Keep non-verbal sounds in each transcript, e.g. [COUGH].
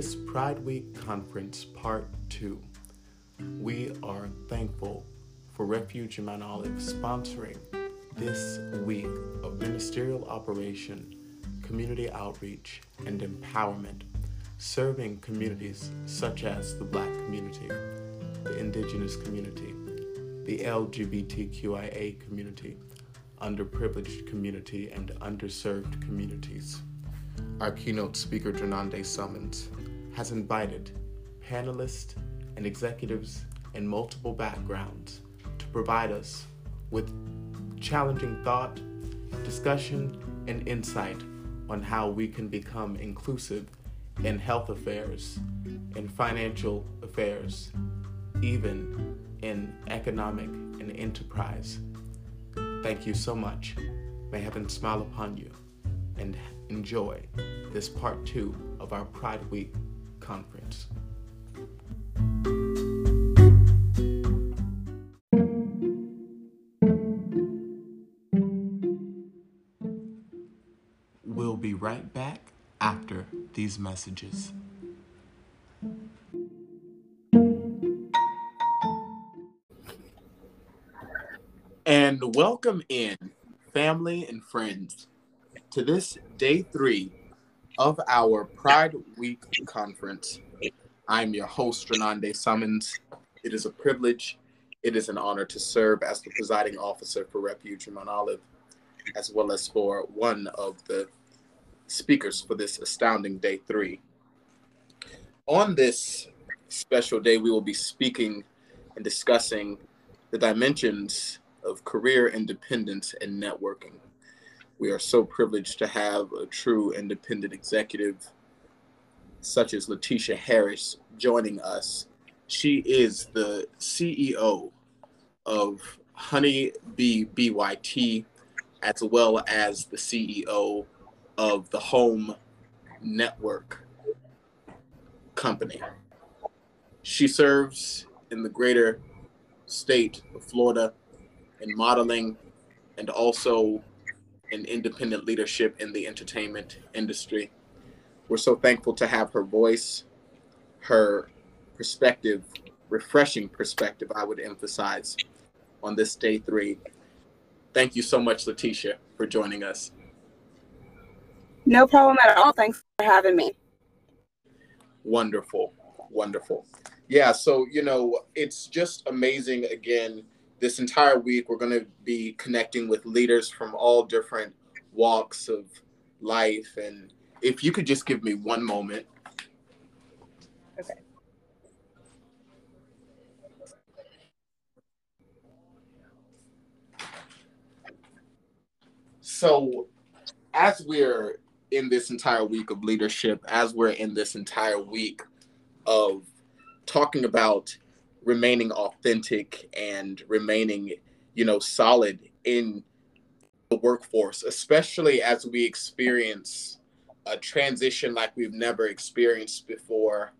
this Pride Week Conference Part 2. We are thankful for Refuge in Mount Olive sponsoring this week of ministerial operation, community outreach, and empowerment, serving communities such as the Black community, the Indigenous community, the LGBTQIA community, underprivileged community, and underserved communities. Our keynote speaker, Drenande Summons, has invited panelists and executives in multiple backgrounds to provide us with challenging thought, discussion, and insight on how we can become inclusive in health affairs, in financial affairs, even in economic and enterprise. Thank you so much. May heaven smile upon you and enjoy this part two of our Pride Week conference. We'll be right back after these messages. And welcome in, family and friends, to this day three of our Pride Week conference. I'm your host, Renande Summons. It is a privilege, it is an honor to serve as the presiding officer for Refuge in Mount Olive, as well as for one of the speakers for this astounding day three. On this special day, we will be speaking and discussing the dimensions of career independence and networking. We are so privileged to have a true independent executive such as Latisha Harris joining us. She is the CEO of Honey Bee BYT, as well as the CEO of the Home Network Company. She serves in the greater state of Florida in modeling and also in independent leadership in the entertainment industry. We're so thankful to have her voice, her perspective, refreshing perspective, I would emphasize, on this day three. Thank you so much, Latisha, for joining us. No problem at all. Thanks for having me. Wonderful. Wonderful. Yeah, so, you know, it's just amazing again this entire week we're going to be connecting with leaders from all different walks of life. And if you could just give me one moment. Okay. So as we're in this entire week of leadership as we're in this entire week of talking about remaining authentic and remaining, you know, solid in the workforce, especially as we experience a transition like we've never experienced before.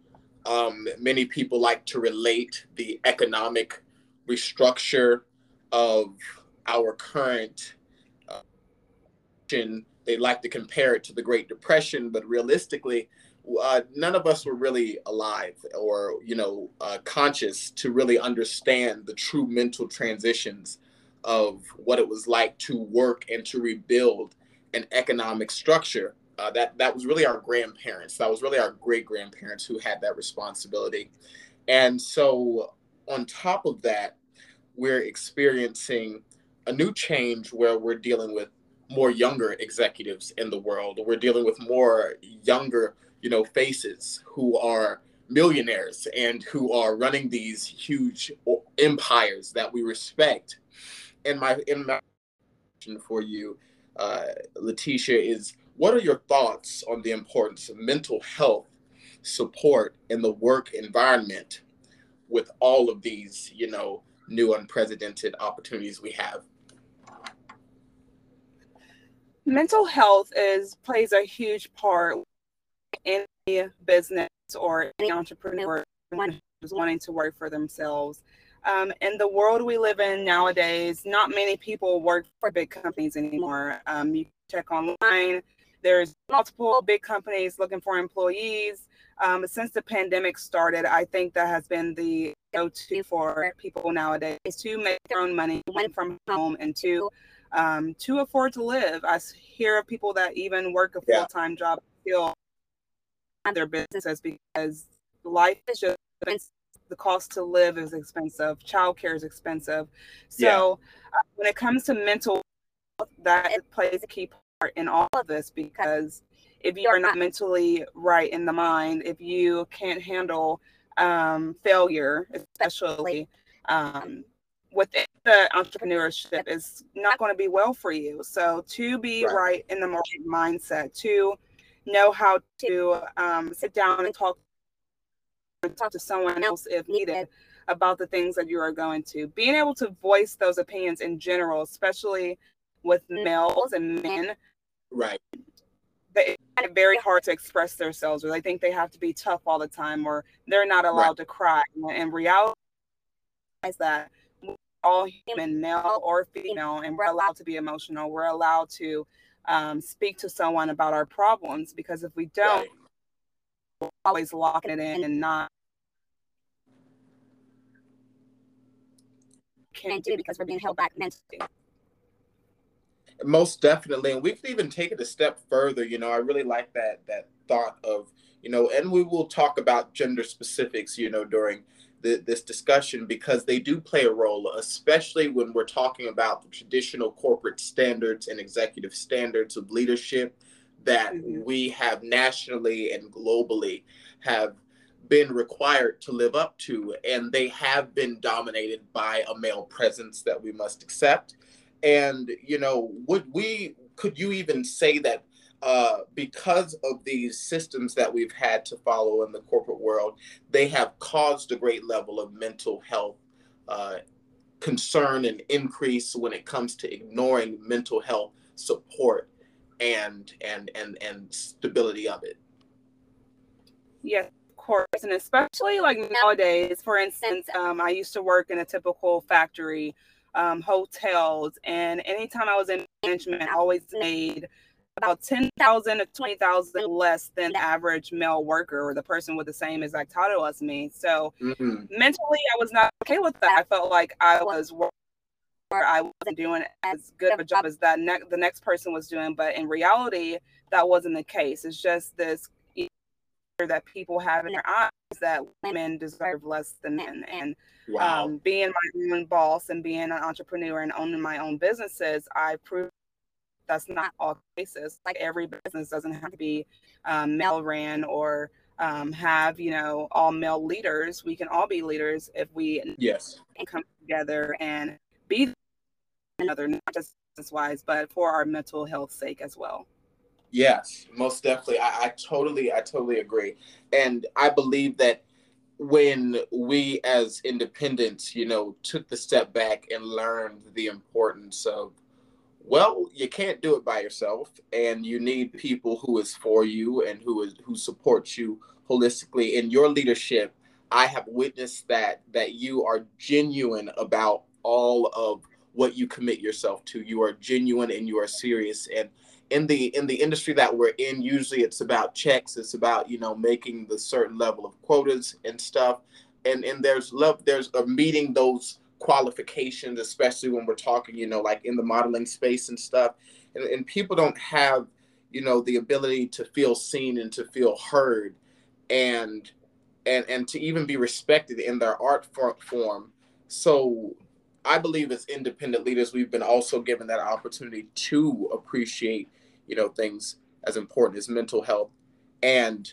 Um, many people like to relate the economic restructure of our current uh, they like to compare it to the Great Depression, but realistically, uh, none of us were really alive or you know uh, conscious to really understand the true mental transitions of what it was like to work and to rebuild an economic structure. Uh, that that was really our grandparents. That was really our great grandparents who had that responsibility. And so on top of that we're experiencing a new change where we're dealing with more younger executives in the world. We're dealing with more younger you know, faces who are millionaires and who are running these huge empires that we respect. And my in my question for you, uh, Latisha, is what are your thoughts on the importance of mental health support in the work environment with all of these, you know, new unprecedented opportunities we have? Mental health is plays a huge part any business or any entrepreneur who's wanting to work for themselves. Um, in the world we live in nowadays, not many people work for big companies anymore. Um, you check online, there's multiple big companies looking for employees. Um, since the pandemic started, I think that has been the go-to for people nowadays to make their own money, one from home, and two, um, to afford to live. I hear of people that even work a full-time yeah. job still their businesses because life is just the cost to live is expensive, childcare is expensive. So yeah. uh, when it comes to mental, that plays a key part in all of this because if you are not mentally right in the mind, if you can't handle um, failure, especially um, within the entrepreneurship, is not going to be well for you. So to be right, right in the right mindset, to know how to um, sit down and talk and talk to someone else if needed about the things that you are going to. Being able to voice those opinions in general, especially with males and men, right? They find it very hard to express themselves, or they think they have to be tough all the time, or they're not allowed right. to cry. And reality is that we're all human, male or female, and we're allowed to be emotional. We're allowed to um, speak to someone about our problems because if we don't, right. we're always locking it in and not can't do because we're being held back mentally. Most definitely, and we could even take it a step further. You know, I really like that that thought of you know, and we will talk about gender specifics. You know, during the, this discussion because they do play a role, especially when we're talking about the traditional corporate standards and executive standards of leadership that mm-hmm. we have nationally and globally have been required to live up to and they have been dominated by a male presence that we must accept and you know would we could you even say that uh, because of these systems that we've had to follow in the corporate world, they have caused a great level of mental health uh, concern and increase when it comes to ignoring mental health support and and and and stability of it. Yes, of course, and especially like nowadays. For instance, um, I used to work in a typical factory, um, hotels, and anytime I was in management, I always made about 10,000 to 20,000 less than the average male worker or the person with the same exact title as me. So mm-hmm. mentally, I was not okay with that. I felt like I was where I wasn't doing as good of a job as that ne- the next person was doing. But in reality, that wasn't the case. It's just this that people have in their eyes that women deserve less than men. And wow. um, being my own boss and being an entrepreneur and owning my own businesses, I proved that's not all cases. Like every business doesn't have to be um, male ran or um, have you know all male leaders. We can all be leaders if we yes come together and be another, not just business wise, but for our mental health sake as well. Yes, most definitely. I, I totally, I totally agree, and I believe that when we as independents, you know, took the step back and learned the importance of well, you can't do it by yourself, and you need people who is for you and who is who supports you holistically in your leadership. I have witnessed that that you are genuine about all of what you commit yourself to. You are genuine and you are serious. And in the in the industry that we're in, usually it's about checks. It's about you know making the certain level of quotas and stuff. And and there's love. There's a meeting those qualifications, especially when we're talking, you know, like in the modeling space and stuff. And, and people don't have, you know, the ability to feel seen and to feel heard and and and to even be respected in their art form. So I believe as independent leaders, we've been also given that opportunity to appreciate, you know, things as important as mental health and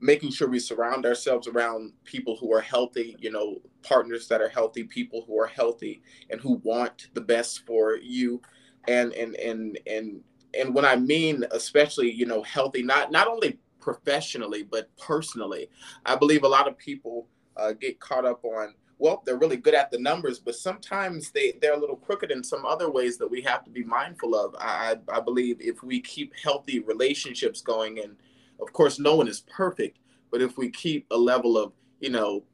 making sure we surround ourselves around people who are healthy, you know, partners that are healthy, people who are healthy and who want the best for you. And and and and and when I mean especially, you know, healthy, not not only professionally but personally, I believe a lot of people uh, get caught up on. Well, they're really good at the numbers, but sometimes they they're a little crooked in some other ways that we have to be mindful of. I I believe if we keep healthy relationships going and of course, no one is perfect, but if we keep a level of, you know,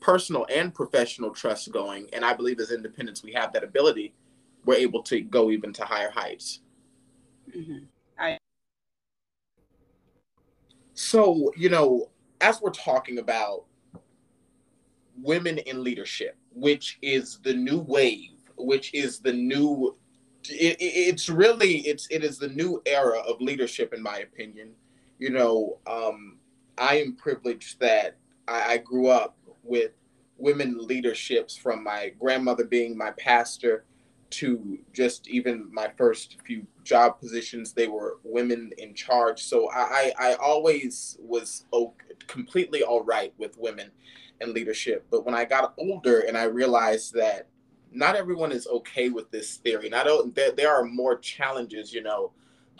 personal and professional trust going, and I believe as independents we have that ability, we're able to go even to higher heights. Mm-hmm. I- so, you know, as we're talking about women in leadership, which is the new wave, which is the new it, it's really it's it is the new era of leadership in my opinion you know um, i am privileged that I, I grew up with women leaderships from my grandmother being my pastor to just even my first few job positions they were women in charge. So i i always was completely all right with women and leadership. But when i got older and i realized that not everyone is okay with this theory not there, there are more challenges you know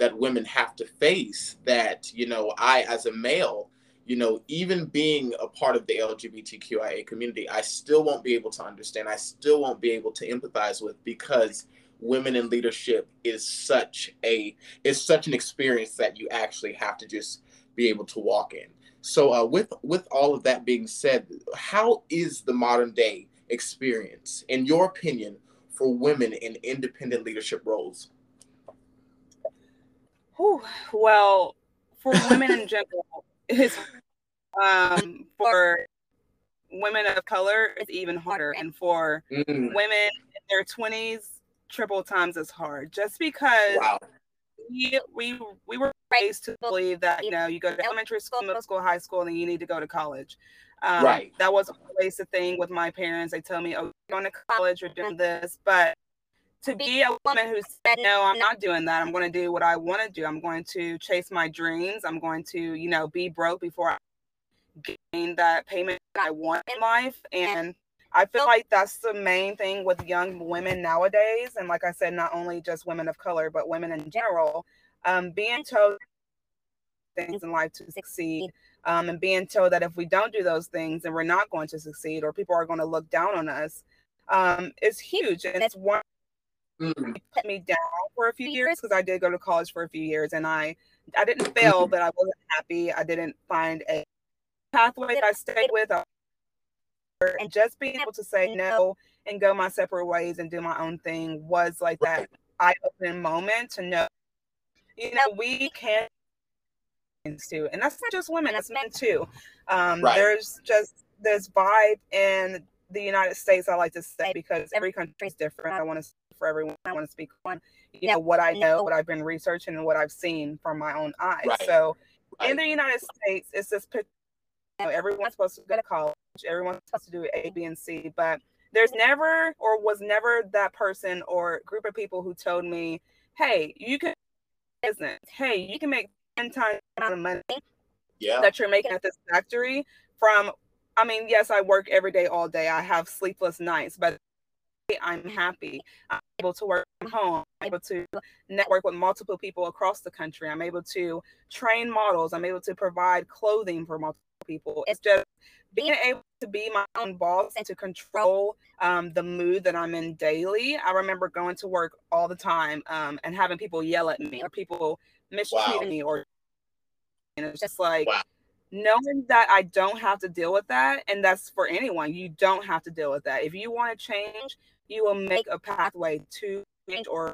that women have to face that you know i as a male you know, even being a part of the LGBTQIA community, I still won't be able to understand. I still won't be able to empathize with because women in leadership is such a is such an experience that you actually have to just be able to walk in. So uh, with with all of that being said, how is the modern day experience, in your opinion, for women in independent leadership roles? Whew, well, for women in general, it's um, for women of color, it's even harder, and for mm. women in their twenties, triple times as hard. Just because wow. we, we we were raised to believe that you know you go to elementary school, middle school, high school, and then you need to go to college. Um, right. That was always the thing with my parents. They tell me, "Oh, you're going to college, you're doing this," but to be a woman who said, no, I'm not doing that. I'm going to do what I want to do. I'm going to chase my dreams. I'm going to, you know, be broke before I gain that payment that I want in life. And I feel like that's the main thing with young women nowadays. And like I said, not only just women of color, but women in general, um, being told things in life to succeed. Um, and being told that if we don't do those things, then we're not going to succeed, or people are going to look down on us, um, is huge. And it's one mm. put me down for a few years because I did go to college for a few years and I I didn't fail, mm-hmm. but I wasn't happy. I didn't find a pathway that I stayed with. And just being able to say no and go my separate ways and do my own thing was like that eye opening moment to know, you know, we can too. And that's not just women, that's men too. Um, right. There's just this vibe in the United States, I like to say, because every country is different. I want to for everyone. I want to speak on, you know, what I know, what I've been researching, and what I've seen from my own eyes. Right. So, right. in the United States, it's this picture. You know, everyone's supposed to go to college. Everyone's supposed to do A, B, and C, but there's never or was never that person or group of people who told me, "Hey, you can business. Hey, you can make ten times the amount of money yeah. that you're making at this factory from." I mean, yes, I work every day, all day. I have sleepless nights, but I'm happy. I'm able to work from home. I'm able to network with multiple people across the country. I'm able to train models. I'm able to provide clothing for multiple people. It's just being able to be my own boss and to control um, the mood that I'm in daily. I remember going to work all the time um, and having people yell at me or people mistreating wow. me or and it's just like wow knowing that I don't have to deal with that, and that's for anyone, you don't have to deal with that. If you want to change, you will make a pathway to change or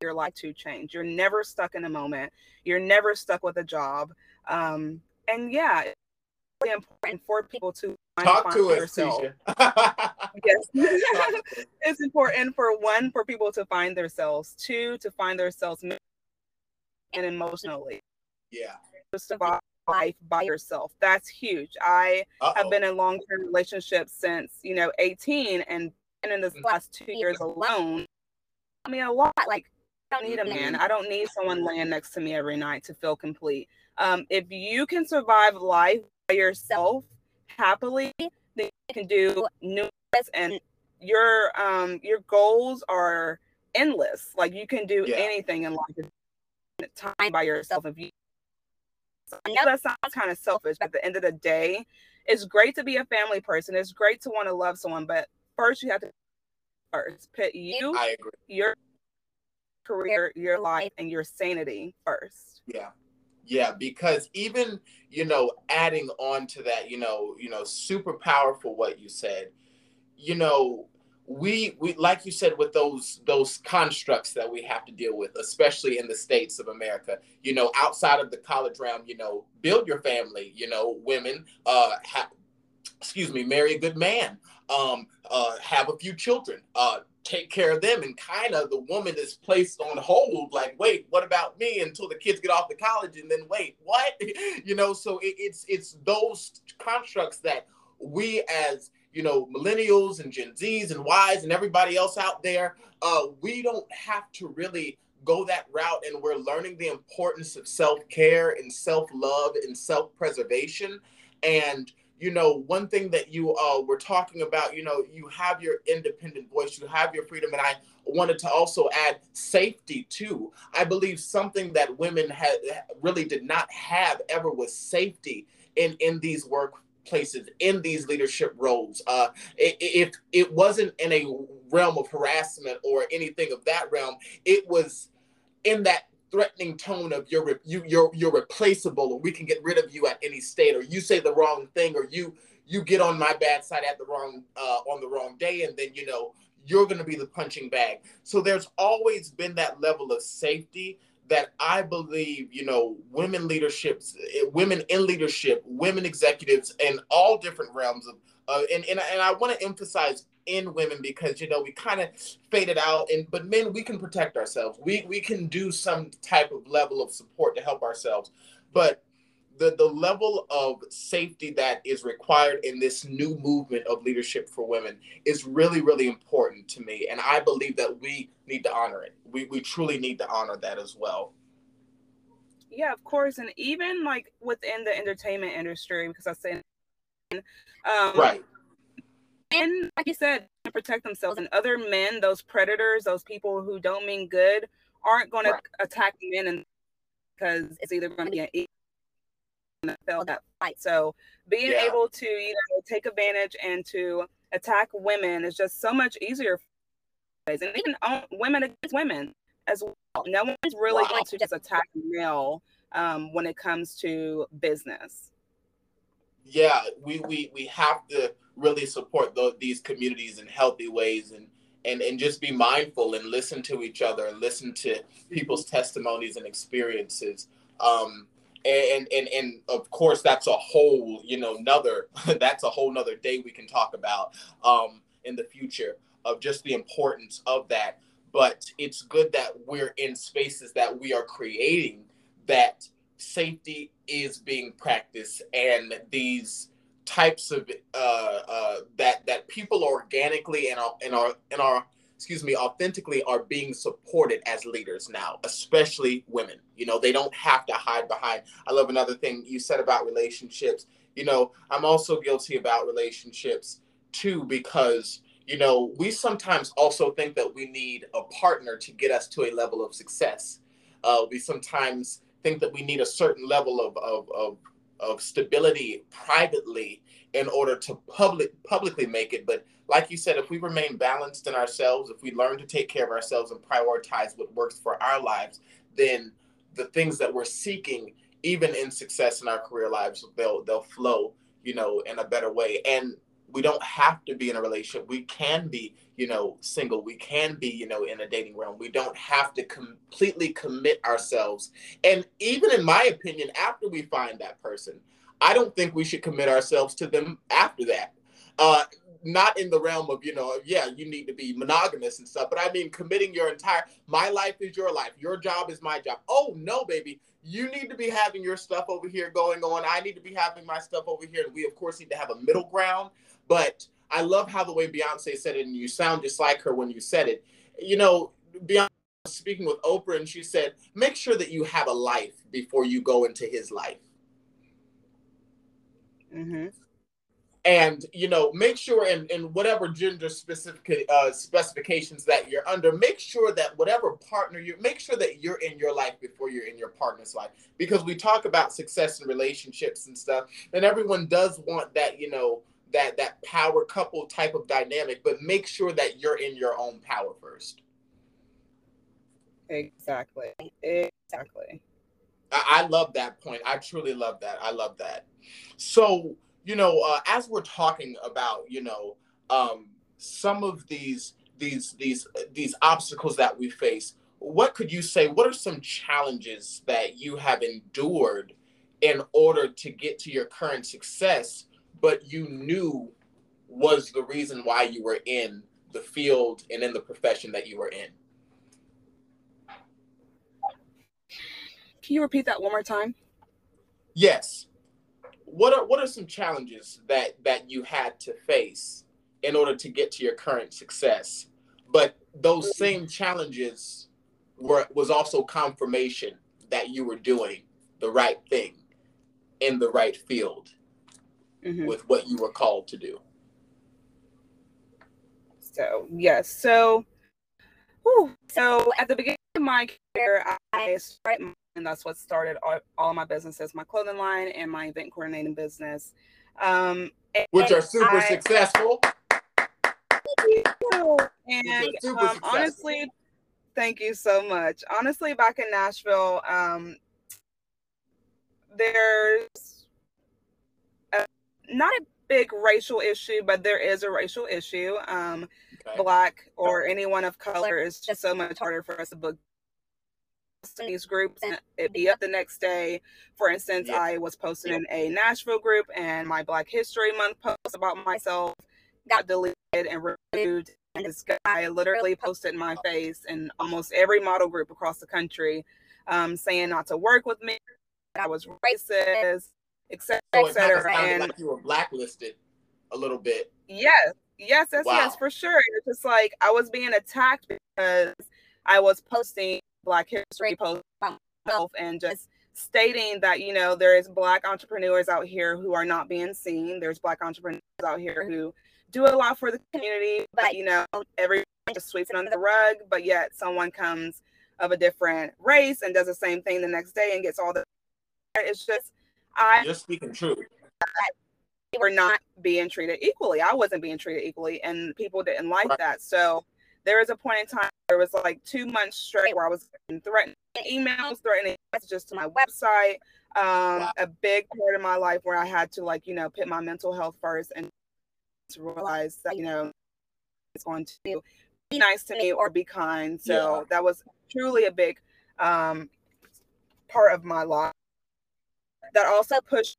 your life to change. You're never stuck in a moment. You're never stuck with a job. Um, and yeah, it's really important for people to talk to us. [LAUGHS] yes, [LAUGHS] it's important for one for people to find themselves, two to find themselves and emotionally. Yeah. To survive life by yourself. That's huge. I Uh-oh. have been in long term relationships since you know 18, and and in this mm-hmm. last two years alone, I mean, a lot. Like, I don't need a man. Mm-hmm. I don't need someone laying next to me every night to feel complete. Um, if you can survive life by yourself happily, then you can do numerous and your um your goals are endless. Like you can do yeah. anything in life time by yourself if you I know that sounds kind of selfish, but at the end of the day, it's great to be a family person. It's great to want to love someone, but first you have to first put you, I agree. your career, your life, and your sanity first. Yeah. Yeah, because even, you know, adding on to that, you know, you know, super powerful what you said, you know, we we like you said with those those constructs that we have to deal with especially in the states of america you know outside of the college realm you know build your family you know women uh have excuse me marry a good man um uh have a few children uh take care of them and kind of the woman is placed on hold like wait what about me until the kids get off to college and then wait what [LAUGHS] you know so it, it's it's those constructs that we as you know, millennials and Gen Zs and Ys and everybody else out there, uh, we don't have to really go that route. And we're learning the importance of self care and self love and self preservation. And, you know, one thing that you uh, were talking about, you know, you have your independent voice, you have your freedom. And I wanted to also add safety too. I believe something that women had really did not have ever was safety in, in these workplaces, in these leadership roles. Uh, if it wasn't in a realm of harassment or anything of that realm, it was in that threatening tone of you're you you're you're replaceable or we can get rid of you at any state or you say the wrong thing or you you get on my bad side at the wrong uh, on the wrong day and then you know you're going to be the punching bag. So there's always been that level of safety that I believe, you know, women leaderships, eh, women in leadership, women executives, in all different realms of, uh, and, and and I want to emphasize in women because you know we kind of faded out, and but men we can protect ourselves. We we can do some type of level of support to help ourselves, but the the level of safety that is required in this new movement of leadership for women is really really important to me and i believe that we need to honor it. We, we truly need to honor that as well. Yeah of course and even like within the entertainment industry because i say um, right and like you said protect themselves and other men those predators those people who don't mean good aren't going right. to attack men and because it's either going to be an NFL that fight. So being yeah. able to you know take advantage and to attack women is just so much easier. And even women against women as well. No one's really wow. going to just attack male um, when it comes to business. Yeah, we we we have to really support the, these communities in healthy ways and and and just be mindful and listen to each other and listen to people's testimonies and experiences. Um, and and and of course that's a whole you know another [LAUGHS] that's a whole nother day we can talk about um in the future of just the importance of that but it's good that we're in spaces that we are creating that safety is being practiced and these types of uh, uh, that that people organically and our and our and our excuse me, authentically are being supported as leaders now, especially women. You know, they don't have to hide behind. I love another thing you said about relationships. You know, I'm also guilty about relationships too because you know we sometimes also think that we need a partner to get us to a level of success. Uh, we sometimes think that we need a certain level of of, of of stability privately in order to public publicly make it but like you said, if we remain balanced in ourselves, if we learn to take care of ourselves and prioritize what works for our lives, then the things that we're seeking, even in success in our career lives, they'll they'll flow, you know, in a better way. And we don't have to be in a relationship. We can be, you know, single. We can be, you know, in a dating realm. We don't have to completely commit ourselves. And even in my opinion, after we find that person, I don't think we should commit ourselves to them after that. Uh, not in the realm of you know yeah you need to be monogamous and stuff but i mean committing your entire my life is your life your job is my job oh no baby you need to be having your stuff over here going on i need to be having my stuff over here and we of course need to have a middle ground but i love how the way beyonce said it and you sound just like her when you said it. You know beyonce speaking with oprah and she said make sure that you have a life before you go into his life. Mm-hmm. And you know make sure in, in whatever gender specific uh, specifications that you're under make sure that whatever partner you make sure that you're in your life before you're in your partner's life. Because we talk about success in relationships and stuff and everyone does want that you know that that power couple type of dynamic but make sure that you're in your own power first. Exactly. Exactly. I, I love that point. I truly love that. I love that. So you know, uh, as we're talking about, you know, um, some of these these these these obstacles that we face what could you say? What are some challenges that you have endured in order to get to your current success but you knew was the reason why you were in the field and in the profession that you were in. Can you repeat that one more time? Yes. What are what are some challenges that that you had to face in order to get to your current success. But those same challenges were was also confirmation that you were doing the right thing in the right field mm-hmm. with what you were called to do. So yes, so whew, so at the beginning of my career, I started, and that's what started all, all of my businesses, my clothing line and my event coordinating business, um, which are super I, successful and um, honestly, thank you so much. Honestly, back in Nashville, um, there's not a big racial issue, but there is a racial issue. Um, okay. Black or anyone of color is just so much harder for us to book these groups and it'd be up the next day. For instance, yeah. I was posting in a Nashville group and my Black History Month post about myself got deleted and removed. And this guy literally posted my face in almost every model group across the country, um, saying not to work with me. I was racist, etc., so etc. And like you were blacklisted a little bit. Yes, yes, yes, wow. yes, for sure. It's just like I was being attacked because I was posting Black History posts myself and just stating that you know there is black entrepreneurs out here who are not being seen there's black entrepreneurs out here who do a lot for the community, but you know, everyone just sweeps it under the rug. But yet, someone comes of a different race and does the same thing the next day and gets all the. It's just I. You're speaking truth. We're not being treated equally. I wasn't being treated equally, and people didn't like right. that. So there was a point in time there was like two months straight where I was threatening emails, threatening messages to my website. Um, wow. A big part of my life where I had to like you know put my mental health first and to realize that you know it's going to be nice to me or be kind. So yeah. that was truly a big um, part of my life. That also pushed,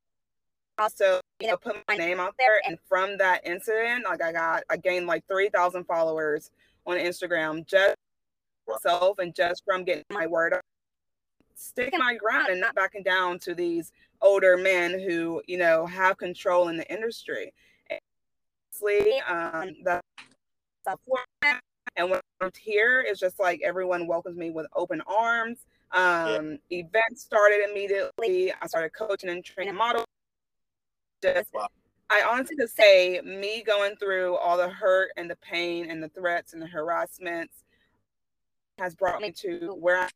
also you know, put my name out there. And from that incident, like I got, I gained like three thousand followers on Instagram just myself and just from getting my word out, sticking my ground and not backing down to these older men who you know have control in the industry um, the and when I'm here, it's just like everyone welcomes me with open arms. Um, yeah. Events started immediately. I started coaching and training models. Just, wow. I honestly to say, me going through all the hurt and the pain and the threats and the harassments has brought me to where I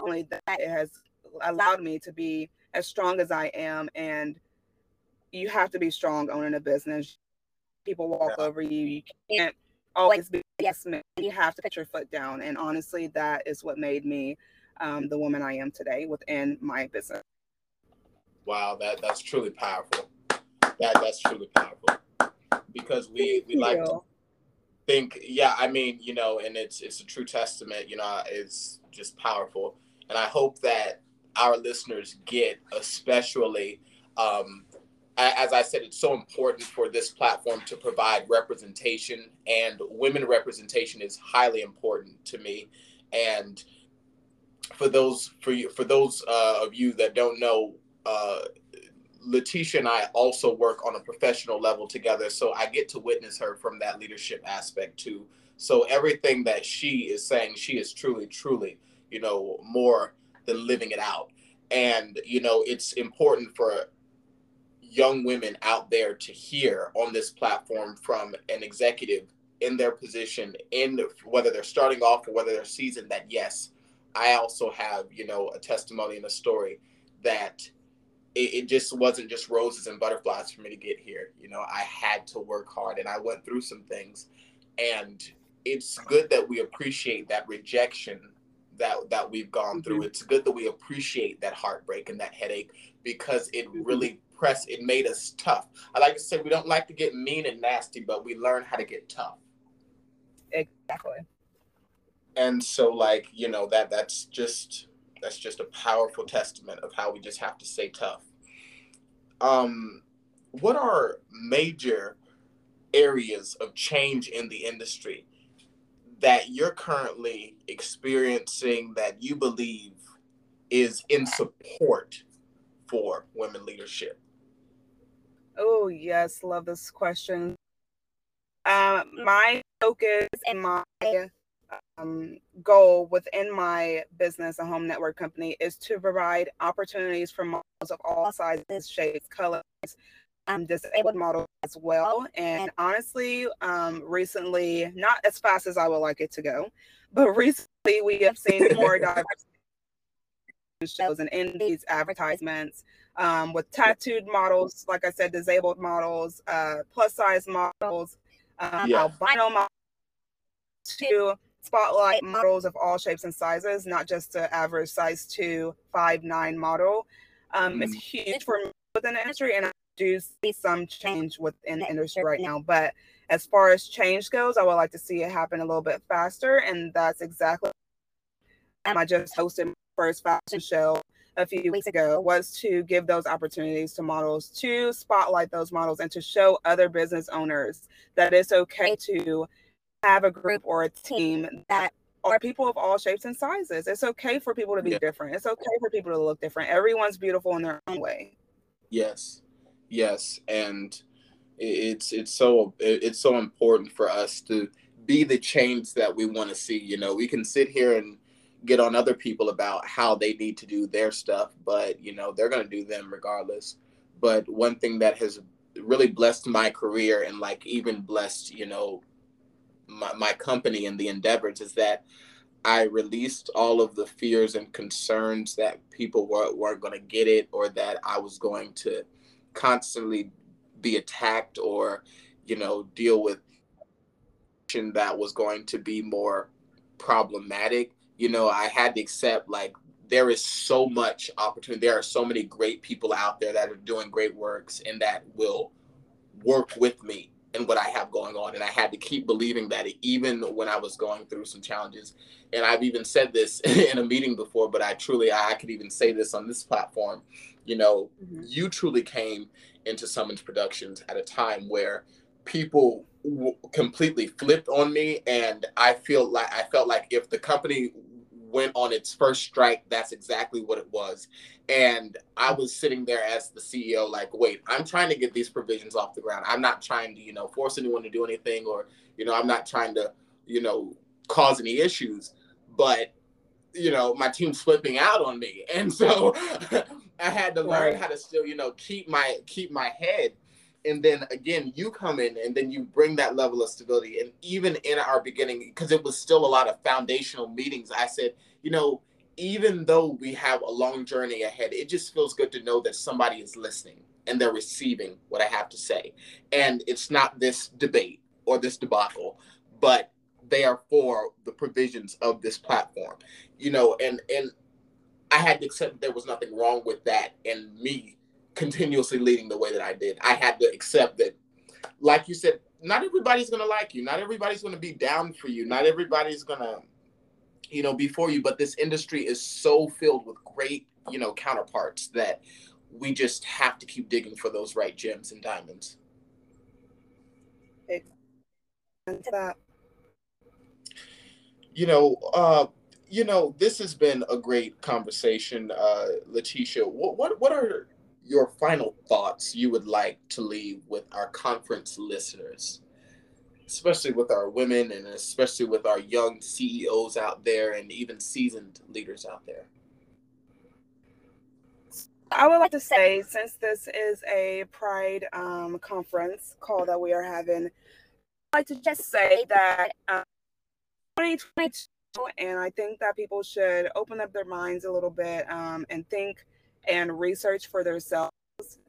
only that it has allowed me to be as strong as I am. And you have to be strong owning a business people walk yeah. over you. You can't always be yes man. You have to put your foot down. And honestly, that is what made me um, the woman I am today within my business. Wow, that that's truly powerful. That that's truly powerful because we we like to think. Yeah, I mean, you know, and it's it's a true testament. You know, it's just powerful, and I hope that our listeners get especially um, as I said, it's so important for this platform to provide representation, and women representation is highly important to me. And for those for you for those uh, of you that don't know, uh, Latisha and I also work on a professional level together, so I get to witness her from that leadership aspect too. So everything that she is saying, she is truly, truly, you know, more than living it out. And you know, it's important for young women out there to hear on this platform from an executive in their position in whether they're starting off or whether they're seasoned that yes i also have you know a testimony and a story that it, it, just wasn't just roses and butterflies for me to get here you know i had to work hard and i went through some things and it's good that we appreciate that rejection that that we've gone through mm-hmm. it's good that we appreciate that heartbreak and that headache because it mm-hmm. really press, it made us tough. I like to say we don't like to get mean and nasty, but we learn how to get tough. Exactly. And so, like you know, that that's just that's just a powerful testament of how we just have to stay tough. Um, what are major areas of change in the industry that you're currently experiencing that you believe is in support for women leadership? Oh, yes, love this question. Um, my focus and my um, goal within my business, a home network company, is to provide opportunities for models of all sizes, shapes, colors, um, disabled models as well. And honestly, um, recently, not as fast as I would like it to go, but [LAUGHS] recently we have seen more [LAUGHS] diverse shows and in these advertisements um, with tattooed models, like I said, disabled models, uh, plus size models, um, yeah. albino models, to spotlight models of all shapes and sizes, not just the average size two, five, nine model. Um, mm. It's huge for me within the industry, and I do see some change within the industry right now. But as far as change goes, I would like to see it happen a little bit faster, and that's exactly. I just hosted my first fashion show a few weeks ago was to give those opportunities to models to spotlight those models and to show other business owners that it's okay to have a group or a team that are people of all shapes and sizes. It's okay for people to be yeah. different. It's okay for people to look different. Everyone's beautiful in their own way. Yes. Yes, and it's it's so it's so important for us to be the change that we want to see. You know, we can sit here and get on other people about how they need to do their stuff, but you know, they're going to do them regardless. But one thing that has really blessed my career and like even blessed, you know, my, my company and the endeavors is that I released all of the fears and concerns that people were, weren't going to get it or that I was going to constantly be attacked or, you know, deal with that was going to be more problematic. You know, I had to accept like there is so much opportunity. There are so many great people out there that are doing great works and that will work with me and what I have going on. And I had to keep believing that even when I was going through some challenges. And I've even said this [LAUGHS] in a meeting before, but I truly, I could even say this on this platform. You know, mm-hmm. you truly came into Summons Productions at a time where people w- completely flipped on me. And I feel like, I felt like if the company went on its first strike, that's exactly what it was. And I was sitting there as the CEO, like, wait, I'm trying to get these provisions off the ground. I'm not trying to, you know, force anyone to do anything or, you know, I'm not trying to, you know, cause any issues. But, you know, my team's flipping out on me. And so [LAUGHS] I had to learn how to still, you know, keep my keep my head and then again you come in and then you bring that level of stability. And even in our beginning because it was still a lot of foundational meetings i said you know even though we have a long journey ahead it just feels good to know that somebody is listening and they're receiving what i have to say. And it's not this debate or this debacle but they are for the provisions of this platform you know and and i had to accept there was nothing wrong with that and me continuously leading the way that I did. I had to accept that, like you said, not everybody's gonna like you. Not everybody's gonna be down for you. Not everybody's gonna, you know, be for you. But this industry is so filled with great, you know, counterparts that we just have to keep digging for those right gems and diamonds. You know, uh, you know, this has been a great conversation, uh, Latisha. What, what what are your final thoughts you would like to leave with our conference listeners, especially with our women and especially with our young CEOs out there and even seasoned leaders out there? I would like to say, since this is a Pride um, conference call that we are having, I'd like to just say that um, 2022, and I think that people should open up their minds a little bit um, and think and research for themselves.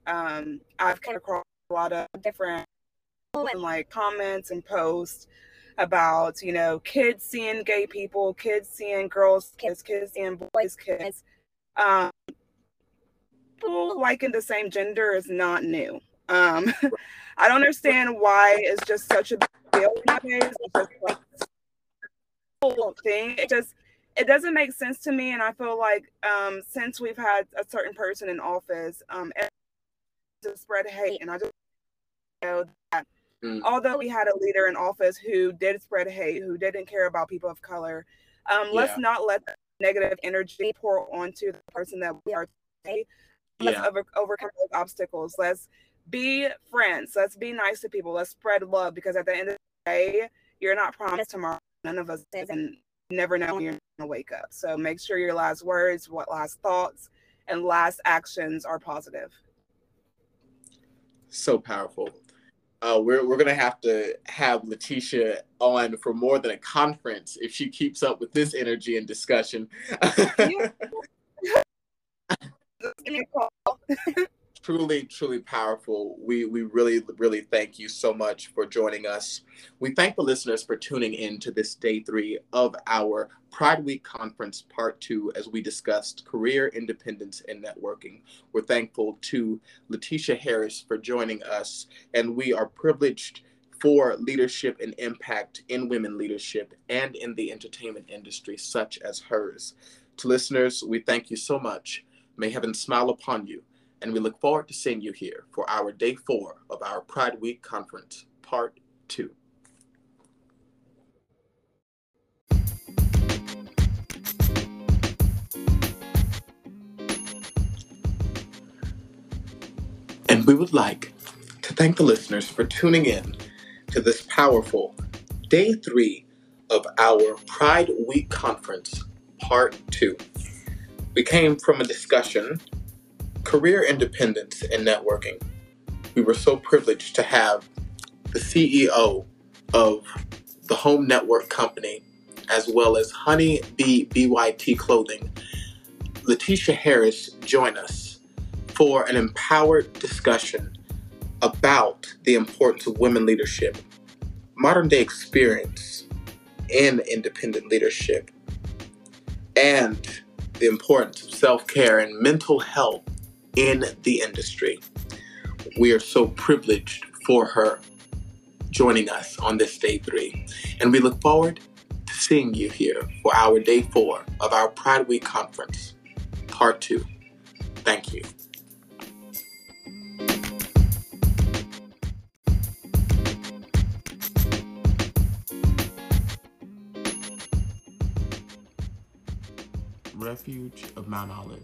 Um, I've come across a lot of different like comments and posts about you know kids seeing gay people, kids seeing girls, kids, kids seeing boys, kids. Um, people liking the same gender is not new. Um, [LAUGHS] I don't understand why it's just such a big deal nowadays. It's just like thing. It just it doesn't make sense to me, and I feel like um, since we've had a certain person in office, um, to spread hate, and I just know that mm. although we had a leader in office who did spread hate, who didn't care about people of color, um, yeah. let's not let negative energy pour onto the person that we are today. Let's yeah. over, overcome those obstacles. Let's be friends. Let's be nice to people. Let's spread love because at the end of the day, you're not promised tomorrow. None of us is, and never know when you're gonna wake up. So make sure your last words, what last thoughts, and last actions are positive. So powerful. Uh, we're we're gonna have to have Latisha on for more than a conference if she keeps up with this energy and discussion. [LAUGHS] [LAUGHS] [LAUGHS] truly, truly powerful. We we really, really thank you so much for joining us. We thank the listeners for tuning in to this day three of our Pride Week conference, part two, as we discussed career independence and networking. We're thankful to Latisha Harris for joining us, and we are privileged for leadership and impact in women leadership and in the entertainment industry, such as hers. To listeners, we thank you so much. May heaven smile upon you and we look forward to seeing you here for our day four of our Pride Week conference, part two. And we would like to thank the listeners for tuning in to this powerful day three of our Pride Week conference, part two. We came from a discussion career independence and networking. We were so privileged to have the CEO of the Home Network Company, as well as Honey Bee BYT Clothing, Latisha Harris, join us for an empowered discussion about the importance of women leadership, modern day experience in independent leadership, and the importance of self care and mental health in the industry. We are so privileged for her joining us on this day three. And we look forward to seeing you here for our day four of our Pride Week conference, part two. Thank you. Refuge of Mount Olive